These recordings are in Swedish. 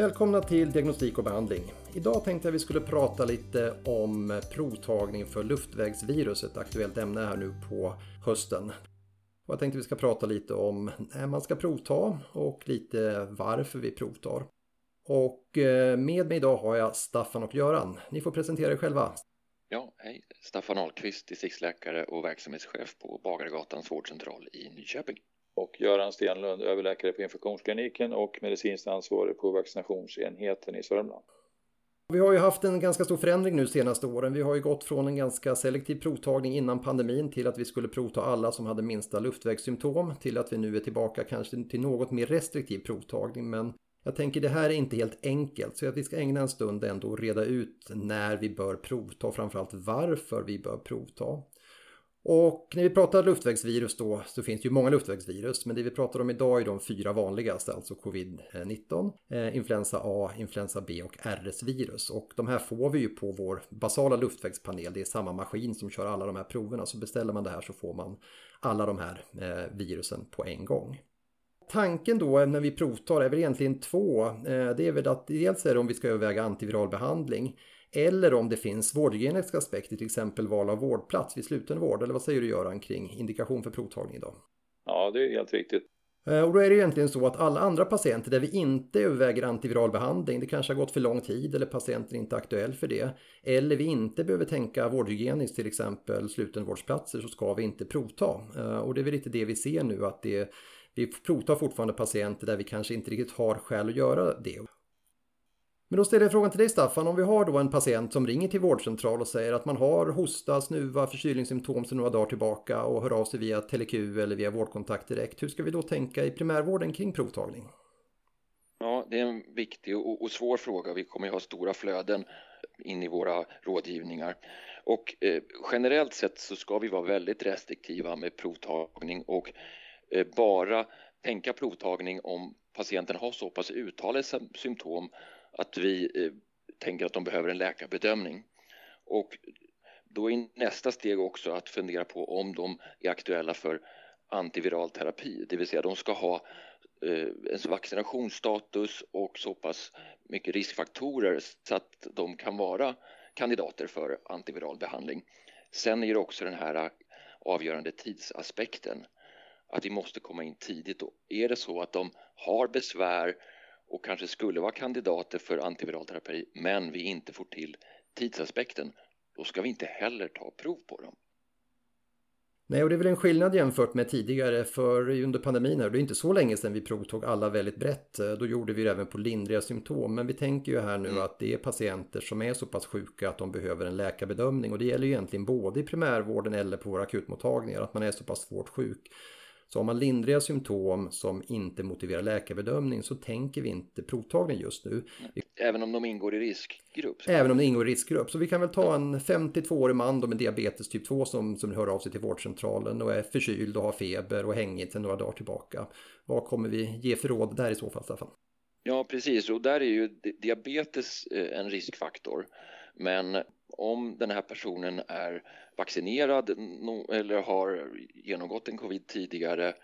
Välkomna till Diagnostik och behandling. Idag tänkte jag vi skulle prata lite om provtagning för luftvägsvirus, ett aktuellt ämne här nu på hösten. Och jag tänkte vi ska prata lite om när man ska provta och lite varför vi provtar. Och eh, med mig idag har jag Staffan och Göran. Ni får presentera er själva. Ja, hej. Staffan Ahlqvist, distriktsläkare och verksamhetschef på Bagargatans vårdcentral i Nyköping och Göran Stenlund, överläkare på infektionskliniken och medicinskt ansvarig på vaccinationsenheten i Sörmland. Vi har ju haft en ganska stor förändring nu senaste åren. Vi har ju gått från en ganska selektiv provtagning innan pandemin till att vi skulle provta alla som hade minsta luftvägssymptom till att vi nu är tillbaka kanske till något mer restriktiv provtagning. Men jag tänker det här är inte helt enkelt så att vi ska ägna en stund ändå och reda ut när vi bör provta och framförallt varför vi bör provta. Och när vi pratar luftvägsvirus då så finns det ju många luftvägsvirus men det vi pratar om idag är de fyra vanligaste, alltså covid-19, eh, influensa A, influensa B och RS-virus. Och de här får vi ju på vår basala luftvägspanel, det är samma maskin som kör alla de här proverna. Så beställer man det här så får man alla de här eh, virusen på en gång tanken då när vi provtar är väl egentligen två. Eh, det är väl att dels är det om vi ska överväga antiviral behandling eller om det finns vårdhygieniska aspekter, till exempel val av vårdplats vid slutenvård. Eller vad säger du Göran kring indikation för provtagning idag? Ja, det är helt riktigt. Eh, och då är det egentligen så att alla andra patienter där vi inte överväger antiviral behandling, det kanske har gått för lång tid eller patienten är inte aktuell för det, eller vi inte behöver tänka vårdhygieniskt, till exempel slutenvårdsplatser, så ska vi inte provta. Eh, och det är väl lite det vi ser nu, att det, vi provtar fortfarande patienter där vi kanske inte riktigt har skäl att göra det. Men då ställer jag frågan till dig Staffan, om vi har då en patient som ringer till vårdcentral och säger att man har hosta, snuva, förkylningssymptom sedan några dagar tillbaka och hör av sig via TeleQ eller via vårdkontakt direkt. Hur ska vi då tänka i primärvården kring provtagning? Ja, det är en viktig och, och svår fråga. Vi kommer ju ha stora flöden in i våra rådgivningar. Och eh, generellt sett så ska vi vara väldigt restriktiva med provtagning och eh, bara tänka provtagning om patienten har så pass uttalade symptom att vi eh, tänker att de behöver en läkarbedömning. Och då är nästa steg också att fundera på om de är aktuella för antiviral terapi, det vill säga de ska ha eh, en vaccinationsstatus och så pass mycket riskfaktorer så att de kan vara kandidater för antiviral behandling. Sen är det också den här avgörande tidsaspekten, att vi måste komma in tidigt. Och är det så att de har besvär och kanske skulle vara kandidater för antiviral terapi men vi inte får till tidsaspekten, då ska vi inte heller ta prov på dem. Nej, och det är väl en skillnad jämfört med tidigare för under pandemin här, det är inte så länge sedan vi provtog alla väldigt brett. Då gjorde vi det även på lindriga symptom, men vi tänker ju här nu mm. att det är patienter som är så pass sjuka att de behöver en läkarbedömning och det gäller ju egentligen både i primärvården eller på våra akutmottagningar, att man är så pass svårt sjuk. Så har man lindriga symptom som inte motiverar läkarbedömning så tänker vi inte provtagning just nu. Även om de ingår i riskgrupp? Även om de ingår i riskgrupp. Så vi kan väl ta en 52-årig man med diabetes typ 2 som, som hör av sig till vårdcentralen och är förkyld och har feber och hängigt sedan några dagar tillbaka. Vad kommer vi ge för råd där i så fall, Staffan? Ja, precis. Och där är ju diabetes eh, en riskfaktor. Men om den här personen är vaccinerad eller har genomgått en covid tidigare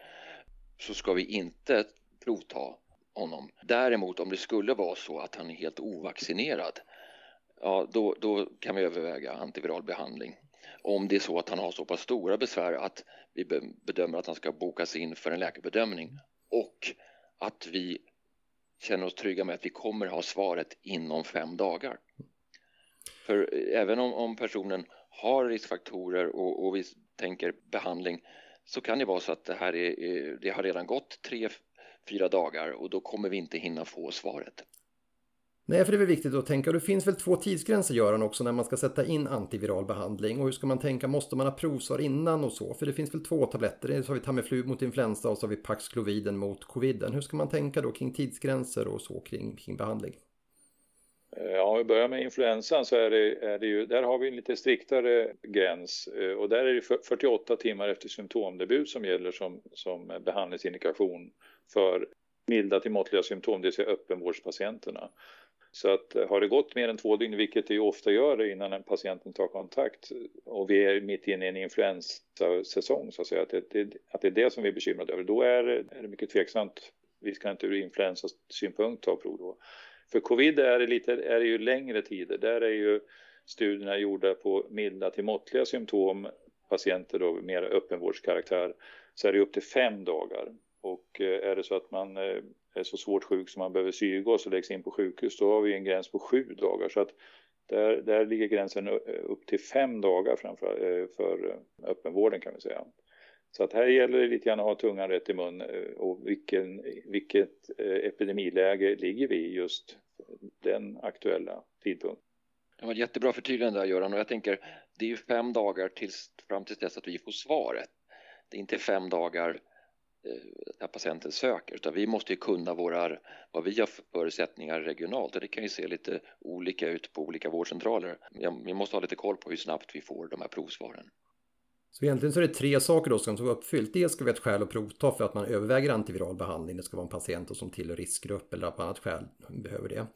så ska vi inte provta honom. Däremot om det skulle vara så att han är helt ovaccinerad ja, då, då kan vi överväga antiviral behandling. Om det är så att han har så pass stora besvär att vi bedömer att han ska bokas in för en läkarbedömning och att vi känner oss trygga med att vi kommer ha svaret inom fem dagar. För eh, även om, om personen har riskfaktorer och, och vi tänker behandling så kan det vara så att det här är, eh, det har redan gått tre, fyra dagar och då kommer vi inte hinna få svaret. Nej, för det är väl viktigt att tänka. Det finns väl två tidsgränser Göran också när man ska sätta in antiviral behandling. Och hur ska man tänka? Måste man ha provsvar innan och så? För det finns väl två tabletter. Så har vi Tamiflu mot influensa och så har vi Paxloviden mot coviden. Hur ska man tänka då kring tidsgränser och så kring, kring behandling? Eh, ja, om vi börjar med influensan så är det, är det ju, där har vi en lite striktare gräns eh, och där är det 48 timmar efter symptomdebut som gäller som, som behandlingsindikation för milda till måttliga symptom, det vill säga öppenvårdspatienterna. Så att eh, har det gått mer än två dygn, vilket det ju ofta gör innan en patienten tar kontakt och vi är mitt inne i en influensasäsong så att säga, att det, att det är det som vi är bekymrade över, då är, är det mycket tveksamt. Vi ska inte ur influensasynpunkt ta prov då. För covid är det, lite, är det ju längre tider. Där är ju studierna gjorda på milda till måttliga symptom, patienter då mer öppenvårdskaraktär, så är det upp till fem dagar. Och eh, är det så att man eh, är så svårt sjuk som man behöver syrgas och läggs in på sjukhus, då har vi en gräns på sju dagar. Så att där, där ligger gränsen eh, upp till fem dagar framför, för öppenvården kan vi säga. Så att här gäller det lite grann att ha tungan rätt i mun eh, och vilken, vilket eh, epidemiläge ligger vi i just den aktuella tidpunkten. Det var ett jättebra förtydligande där Göran och jag tänker det är ju fem dagar tills, fram tills dess att vi får svaret. Det är inte fem dagar eh, när patienten söker utan vi måste ju kunna våra, vad vi har för förutsättningar regionalt och det kan ju se lite olika ut på olika vårdcentraler. Vi måste ha lite koll på hur snabbt vi får de här provsvaren. Så egentligen så är det tre saker då som ska vara uppfyllt. Dels ska vi ha ett skäl att provta för att man överväger antiviral behandling. Det ska vara en patient som tillhör riskgrupp eller på annat skäl behöver det.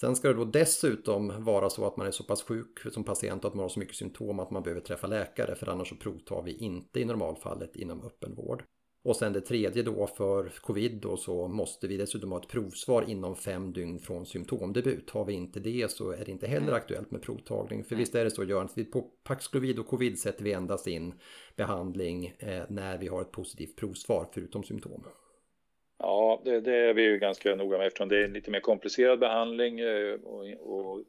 Sen ska det då dessutom vara så att man är så pass sjuk som patient att man har så mycket symptom att man behöver träffa läkare för annars så provtar vi inte i normalfallet inom öppenvård. Och sen det tredje då för covid då så måste vi dessutom ha ett provsvar inom fem dygn från symptomdebut. Har vi inte det så är det inte heller aktuellt med provtagning. För visst är det så Göran, att på Paxlovid och covid sätter vi endast in behandling eh, när vi har ett positivt provsvar förutom symptom. Ja, det, det, är vi ju ganska noga med eftersom det är en lite mer komplicerad behandling eh, och, och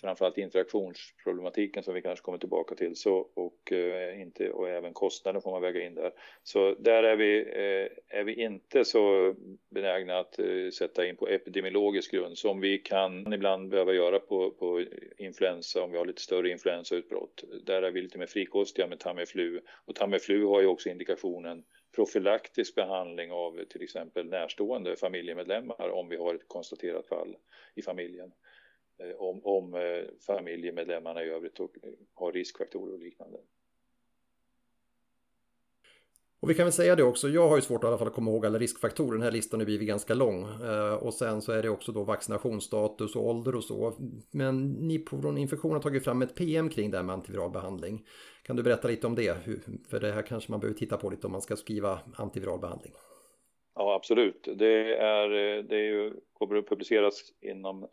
framförallt interaktionsproblematiken som vi kanske kommer tillbaka till så, och, eh, inte, och även kostnaden får man väga in där. Så där är vi, eh, är vi inte så benägna att eh, sätta in på epidemiologisk grund som vi kan ibland behöva göra på, på influensa om vi har lite större influensautbrott. Där är vi lite mer frikostiga med Tamiflu och Tamiflu har ju också indikationen profylaktisk behandling av till exempel närstående familjemedlemmar om vi har ett konstaterat fall i familjen. Eh, om, om eh, familjemedlemmarna i övrigt och eh, har riskfaktorer och liknande. Och vi kan väl säga det också, jag har ju svårt i alla fall att komma ihåg alla riskfaktorer. Den här listan har blivit ganska lång. Och sen så är det också då vaccinationsstatus och ålder och så. Men Nipodon-infektion har tagit fram ett PM kring det här med antiviral behandling. Kan du berätta lite om det? För det här kanske man behöver titta på lite om man ska skriva antiviral behandling. Ja, absolut. Det, är, det är ju, kommer att publiceras inom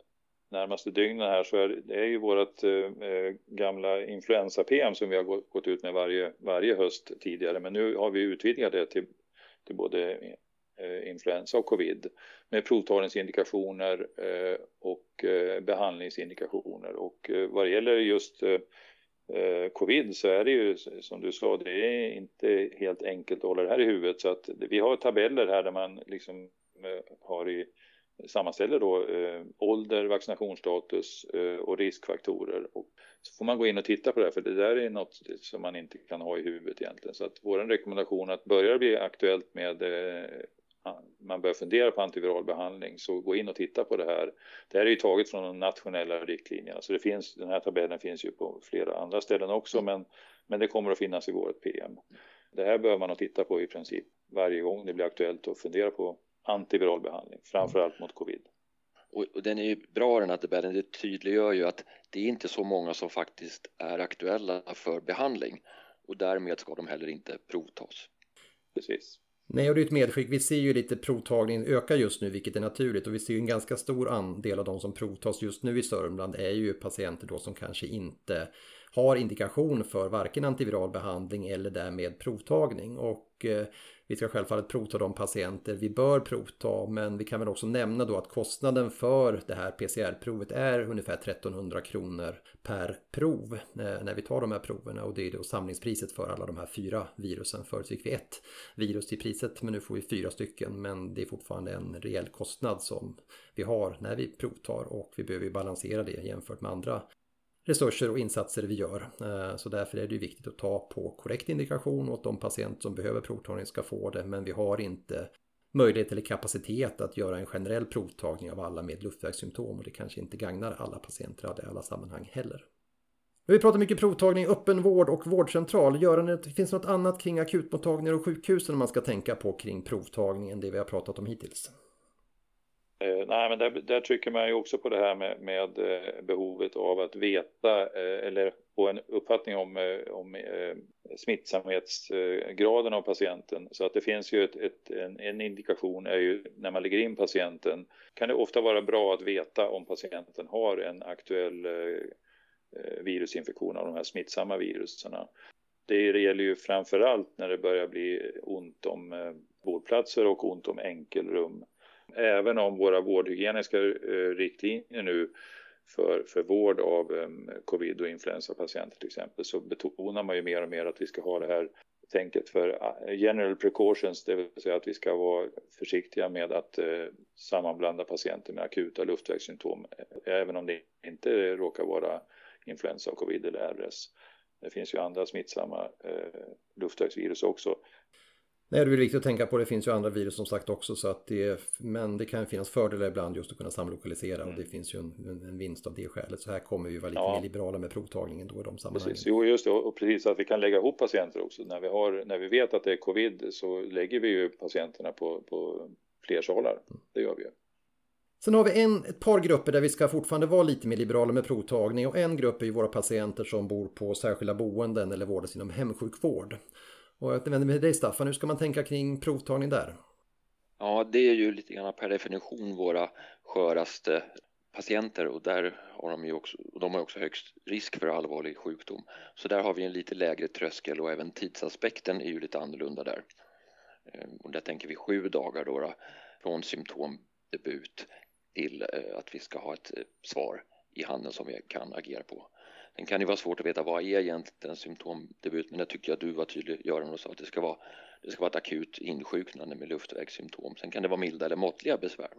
närmaste dygnen här så är det är ju vårt eh, eh, gamla influensa-PM som vi har gått, ut med varje, varje höst tidigare. Men nu har vi utvidgat det till, till både eh, influensa och covid med provtagningsindikationer eh, och eh, behandlingsindikationer. Och eh, vad det gäller just covid så är det ju som du sa, det är inte helt enkelt att hålla det här i huvudet. Så att vi har tabeller här där man liksom har i sammanställer då eh, ålder, vaccinationsstatus eh, och riskfaktorer. Och så får man gå in och titta på det, här, för det där är något som man inte kan ha i huvudet egentligen. Så att vår rekommendation att börjar det bli aktuellt med eh, man börjar fundera på antiviral behandling så gå in och titta på det här. Det här är ju taget från de nationella riktlinjerna så det finns, den här tabellen finns ju på flera andra ställen också men, men det kommer att finnas i vårt PM. Det här behöver man att titta på i princip varje gång det blir aktuellt att fundera på antiviral behandling, framförallt mot covid. Och, och den är ju bra den här tabellen, det tydliggör ju att det är inte så många som faktiskt är aktuella för behandling och därmed ska de heller inte provtas. Precis. Nej, och det är ett medskick. Vi ser ju lite provtagningen öka just nu, vilket är naturligt. Och vi ser ju en ganska stor andel av de som provtas just nu i Sörmland är ju patienter då som kanske inte har indikation för varken antiviral behandling eller därmed provtagning. Och eh, vi ska självfallet provta de patienter vi bör provta men vi kan väl också nämna då att kostnaden för det här PCR-provet är ungefär 1300 kronor per prov eh, när vi tar de här proverna och det är då samlingspriset för alla de här fyra virusen. Förut fick vi ett virus till priset men nu får vi fyra stycken men det är fortfarande en rejäl kostnad som vi har när vi provtar och vi behöver balansera det jämfört med andra resurser och insatser vi gör. Eh, så därför är det viktigt att ta på korrekt indikation och att de patienter som behöver provtagning ska få det. Men vi har inte möjlighet eller kapacitet att göra en generell provtagning av alla med luftvägssymptom och det kanske inte gagnar alla patienter i alla sammanhang heller. Vi pratar mycket provtagning, öppenvård och vårdcentral. Göran, det finns något annat kring akutmottagningar och sjukhusen man ska tänka på kring provtagningen, det vi har pratat om hittills? Eh, nej, men där, där, trycker man ju också på det här med, med eh, behovet av att veta eh, eller få en uppfattning om, eh, om eh, smittsamhetsgraden av patienten. Så att det finns ju ett, ett, en, en, indikation är ju när man lägger in patienten kan det ofta vara bra att veta om patienten har en aktuell eh, eh virusinfektion av de här smittsamma viruserna. Det gäller ju framför allt när det börjar bli ont om eh, vårdplatser och ont om enkelrum även om våra vårdhygieniska eh, riktlinjer nu för, för vård av um, covid och influensapatienter till exempel så betonar man ju mer och mer att vi ska ha det här tänket för eh, general precautions, det vill säga att vi ska vara försiktiga med att uh, sammanblanda patienter med akuta luftvägssymptom, även om det inte råkar vara influensa, och covid eller RS. Det finns ju andra smittsamma uh, luftvägsvirus också. Nej, det är viktigt att tänka på. Det finns ju andra virus som sagt också. Så att det, men det kan finnas fördelar ibland just att kunna samlokalisera mm. och det finns ju en, en, vinst av det skälet. Så här kommer vi vara lite ja. mer liberala med provtagningen då i de sammanhangen. Precis. Jo, just det. Och precis att vi kan lägga ihop patienter också. När vi, har, när vi vet att det är covid så lägger vi ju patienterna på, på fler salar. Mm. Det gör vi ju. Sen har vi en, ett par grupper där vi ska fortfarande vara lite mer liberala med provtagning och en grupp är ju våra patienter som bor på särskilda boenden eller vårdas inom hemsjukvård. Och jag vänder mig till dig Staffan, hur ska man tänka kring provtagning där? Ja, det är ju lite grann per definition våra sköraste patienter och där har de ju också, de har också högst risk för allvarlig sjukdom. Så där har vi en lite lägre tröskel och även tidsaspekten är ju lite annorlunda där. Ehm, och där tänker vi sju dagar då, då från symptomdebut till eh, att vi ska ha ett eh, svar i handen som vi kan agera på. Sen kan det vara svårt att veta vad är egentligen symptomdebut men det tycker jag du var tydlig Göran och sa att det ska vara, det ska vara ett akut insjuknande med luftvägssymptom. Sen kan det vara milda eller måttliga besvär.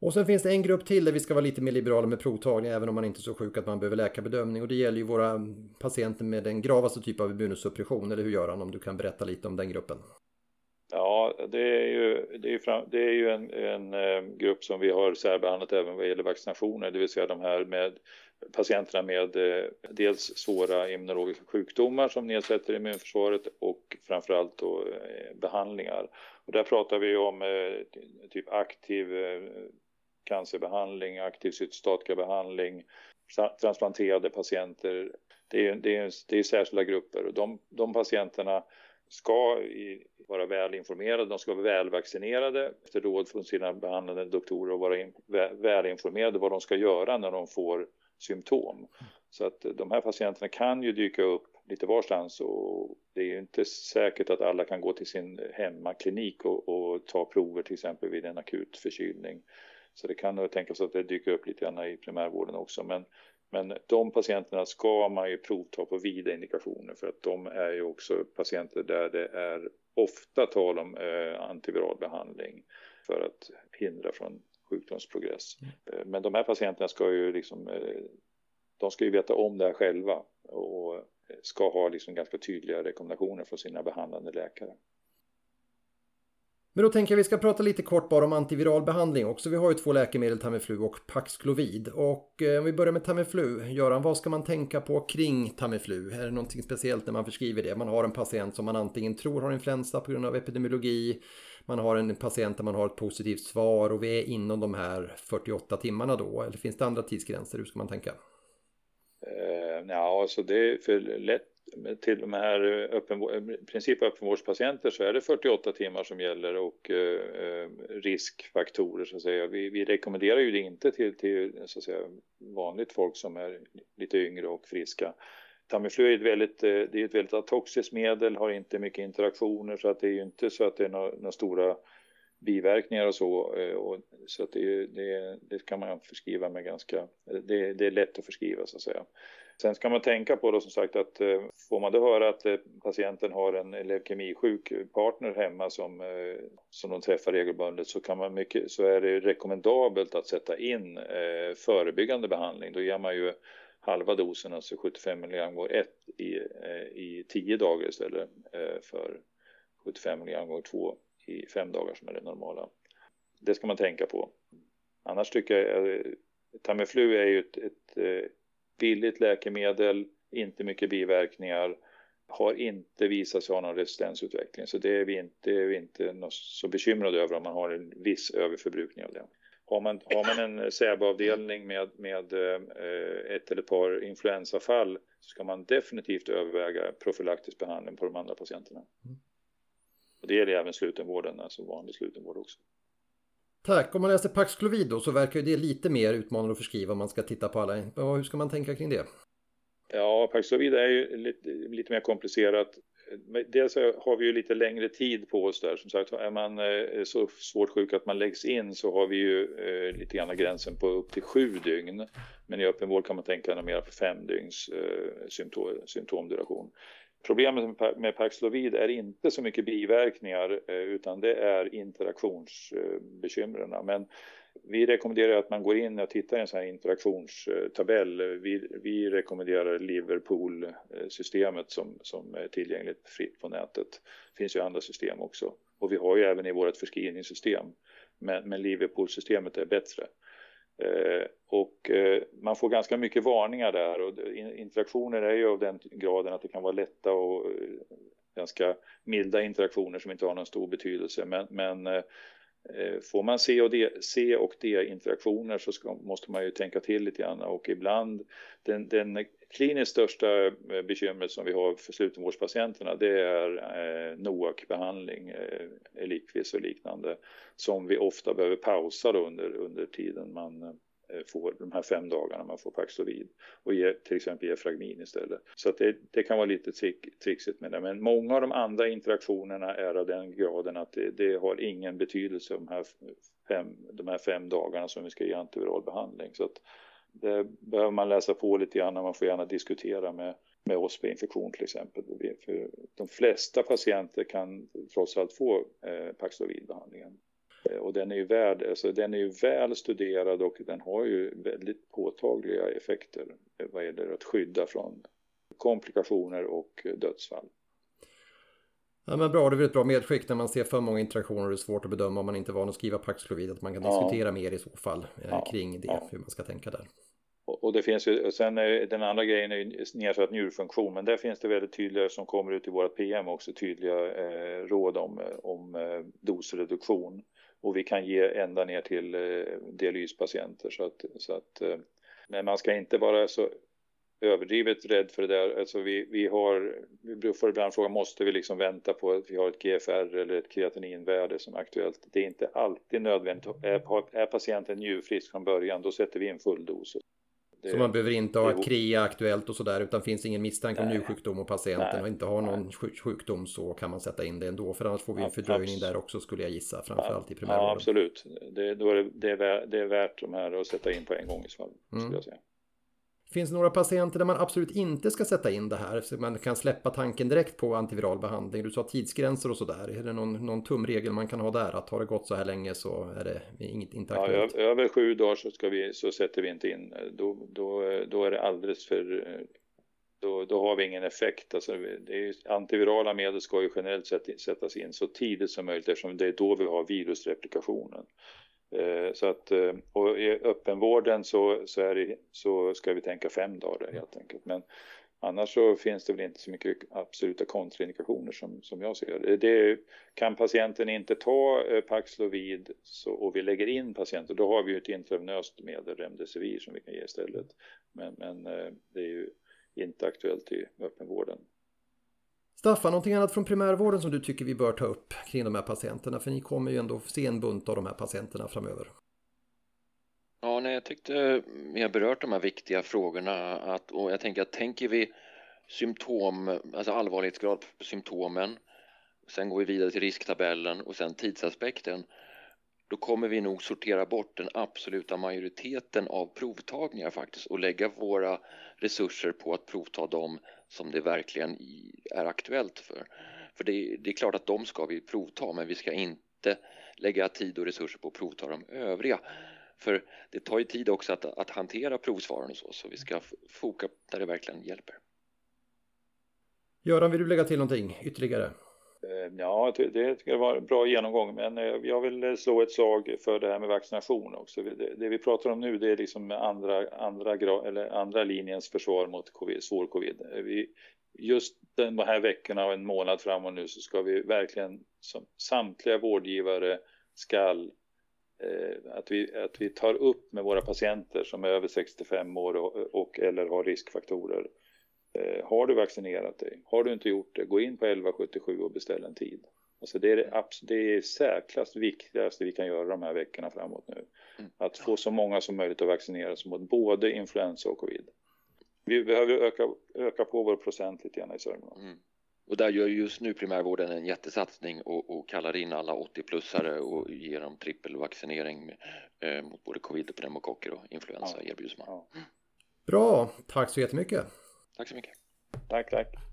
Och sen finns det en grupp till där vi ska vara lite mer liberala med provtagning även om man inte är så sjuk att man behöver läkarbedömning och det gäller ju våra patienter med den gravaste typen av immunosuppression eller hur Göran, om du kan berätta lite om den gruppen? Det är ju, det är ju, fram, det är ju en, en, eh, grupp som vi har särbehandlat även vad gäller vaccinationer, det vill säga de här med patienterna med eh, dels svåra immunologiska sjukdomar som nedsätter immunförsvaret och framförallt då eh, behandlingar. Och där pratar vi om typ aktiv cancerbehandling, aktiv cytostatikabehandling, transplanterade patienter. Det är, det är, det är särskilda grupper och de, de patienterna ska vara välinformerade, de ska vara välvaccinerade efter råd från sina behandlande doktorer och vara välinformerade vad de ska göra när de får symptom. Så att de här patienterna kan ju dyka upp lite varstans och det är ju inte säkert att alla kan gå till sin hemmaklinik och, och ta prover till exempel vid en akut förkylning. Så det kan nog tänkas att det dyker upp lite grann i primärvården också. Men men de patienterna ska man ju provta på vida indikationer för att de är ju också patienter där det är ofta tal om eh, antiviral behandling för att hindra från sjukdomsprogress. Mm. Eh, men de här patienterna ska ju liksom, eh, de ska ju veta om det här själva och ska ha liksom ganska tydliga rekommendationer från sina behandlande läkare. Men då tänker jag vi ska prata lite kort bara om antiviral behandling också. Vi har ju två läkemedel, Tamiflu och Paxlovid. Och eh, om vi börjar med Tamiflu, Göran, vad ska man tänka på kring Tamiflu? Är det någonting speciellt när man förskriver det? Man har en patient som man antingen tror har influensa på grund av epidemiologi, man har en patient där man har ett positivt svar och vi är inom de här 48 timmarna då, eller finns det andra tidsgränser? Hur ska man tänka? Eh, uh, ja, alltså det är för lätt till de här eh, öppen, eh, princip öppenvårdspatienter så är det 48 timmar som gäller och eh, eh, riskfaktorer så att säga. Vi, vi, rekommenderar ju det inte till, till så att säga, vanligt folk som är lite yngre och friska. Tamiflu är ett väldigt, det är ett väldigt toxiskt medel, har inte mycket interaktioner så att det är ju inte så att det är några, några stora biverkningar och så. Eh, och, så att det, det, det, kan man förskriva med ganska, det, det är lätt att förskriva så att säga. Sen ska man tänka på då som sagt att eh, får man då höra att eh, patienten har en leukemisjuk partner hemma som, som de träffar regelbundet så, kan man mycket, så är det rekommendabelt att sätta in förebyggande behandling. Då ger man ju halva dosen, alltså 75 mg gånger 1 i, i 10 dagar istället för 75 mg gånger 2 i fem dagar som är det normala. Det ska man tänka på. Annars tycker jag eh, Tamiflu är ju ett, ett eh, billigt läkemedel, inte mycket biverkningar har inte visat sig ha någon resistensutveckling så det är vi inte, är vi inte så bekymrade över om man har en viss överförbrukning av det. Har man, har man en eh, SÄB-avdelning med, med ett eller ett par influensafall så ska man definitivt överväga profylaktisk behandling på de andra patienterna. Mm. Och det gäller även slutenvården, alltså vanlig slutenvård också. Tack. Om man läser Paxlovid då så verkar det lite mer utmanande att förskriva om man ska titta på alla. Hur ska man tänka kring det? Ja, Paxlovid är ju lite, lite mer komplicerat. Dels har vi ju lite längre tid på oss där. Som sagt, är man eh, så svårt sjuk att man läggs in så har vi ju eh, lite grann gränsen på upp till sju dygn. Men i öppenvård kan man tänka mer på fem dygns eh, symptom, symptomduration. Problemet med Paxlovid är inte så mycket biverkningar eh, utan det är interaktionsbekymren. Men vi rekommenderar att man går in och tittar i en sån här interaktionstabell. Vi, vi rekommenderar Liverpool-systemet som, som är tillgängligt fritt på nätet. Det finns ju andra system också. Och vi har ju även i vårt förskrivningssystem. Men, men Liverpool-systemet är bättre. Eh, och eh, man får ganska mycket varningar där och interaktioner är ju av den graden att det kan vara lätta och eh, ganska milda interaktioner som inte har någon stor betydelse. Men, men får man C och D, C och D-interaktioner så ska, måste man ju tänka till lite grann och ibland den, den kliniskt största eh, bekymret som vi har för slutenvårdspatienterna det är eh, NOAC-behandling, eh, Eliquis och liknande som vi ofta behöver pausa under, under tiden man eh, får de här fem dagarna man får Paxlovid och ge, till exempel ge Fragmin istället. Så att det, det kan vara lite trick, trixigt med det. Men många av de andra interaktionerna är av den graden att det, det har ingen betydelse de här, fem, de här fem dagarna som vi ska ge antiviral behandling. Så att det behöver man läsa på lite grann. Man får gärna diskutera med med oss på infektion till exempel. För de flesta patienter kan trots allt få eh, Paxlovidbehandlingen. Eh, och den är ju värd, alltså den är ju väl studerad och den har ju väldigt påtagliga effekter vad gäller att skydda från komplikationer och dödsfall. Ja, men bra, det är ett bra medskick när man ser för många interaktioner och det är svårt att bedöma om man inte är van att skriva Paxlovid att man kan ja. diskutera mer i så fall eh, ja. kring det, ja. hur man ska tänka där. Och det finns ju, sen är, den andra grejen är ju nedsatt njurfunktion, men där finns det väldigt tydliga som kommer ut i våra PM också, tydliga eh, råd om, eh, om eh, dosreduktion och vi kan ge ända ner till eh, dialyspatienter. Så att, så att, eh, men man ska inte vara så överdrivet rädd för det där. Alltså vi, vi, har, vi får ibland frågan, måste vi liksom vänta på att vi har ett GFR eller ett kreatininvärde som är aktuellt? Det är inte alltid nödvändigt. Är, är patienten njurfrisk från början, då sätter vi in full dos. Det, så man behöver inte ha KRIA aktuellt och sådär utan finns ingen misstanke om njursjukdom och patienten nej, och inte har någon nej. sjukdom så kan man sätta in det ändå för annars får vi en fördröjning där också skulle jag gissa framförallt i primärvården. Ja absolut, det, då är det, det, är värt, det är värt de här att sätta in på en gång i så fall. Mm. Skulle jag säga. Finns det några patienter där man absolut inte ska sätta in det här? Så man kan släppa tanken direkt på antiviral behandling. Du sa tidsgränser och sådär. Är det någon, någon tumregel man kan ha där? Att har det gått så här länge så är det inget, inte aktuellt? Ja, över sju dagar så, ska vi, så sätter vi inte in. Då, då, då är det alldeles för... Då, då har vi ingen effekt. Alltså, det är, antivirala medel ska ju generellt sett sättas in så tidigt som möjligt eftersom det är då vi har virusreplikationen. Eh, så att, eh, och i öppenvården så, så, är det, så ska vi tänka fem dagar helt enkelt. Men annars så finns det väl inte så mycket absoluta kontraindikationer som, som jag ser det. det. Kan patienten inte ta eh, Paxlovid så, och vi lägger in patienten, då har vi ju ett intravenöst medel, Remdesivir, som vi kan ge istället. Men, men det är ju inte aktuellt i öppenvården. Staffan, någonting annat från primärvården som du tycker vi bör ta upp kring de här patienterna? För ni kommer ju ändå se en bunt av de här patienterna framöver. Ja, nej, jag tyckte vi har berört de här viktiga frågorna att, och jag tänker att tänker vi symptom, alltså allvarlighetsgrad på symptomen, sen går vi vidare till risktabellen och sen tidsaspekten, då kommer vi nog sortera bort den absoluta majoriteten av provtagningar faktiskt och lägga våra resurser på att provta dem som det verkligen är aktuellt för. För det, det, är klart att de ska vi provta men vi ska inte lägga tid och resurser på att provta de övriga. För det tar ju tid också att, att hantera provsvaren och så, så vi ska foka där det verkligen hjälper. Göran, vill du lägga till någonting ytterligare? Eh, ja, det, det var en bra genomgång, men eh, jag vill eh, slå ett slag för det här med vaccination också. Det, vi pratar om nu, det är liksom andra, andra, eller andra linjens försvar mot covid, svår covid. Vi, just de här veckorna och en månad framåt nu så ska vi verkligen som samtliga vårdgivare skall eh, att, vi, att vi tar upp med våra patienter som är över 65 år och, och eller har riskfaktorer. Eh, har du vaccinerat dig? Har du inte gjort det? Gå in på 1177 och beställ en tid. Alltså det är det, det är säkrast viktigaste vi kan göra de här veckorna framåt nu. Mm. Att få så många som möjligt att vaccineras mot både influensa och covid. Vi behöver öka, öka på vår procent lite grann i Sörmland. Mm. Och där gör just nu primärvården en jättesatsning och, och kallar in alla 80-plussare och ger dem trippelvaccinering eh, mot både covid, pneumokocker och influensa ja. erbjuds man. Ja. Bra, tack så jättemycket. Tack så mycket. Tack, tack.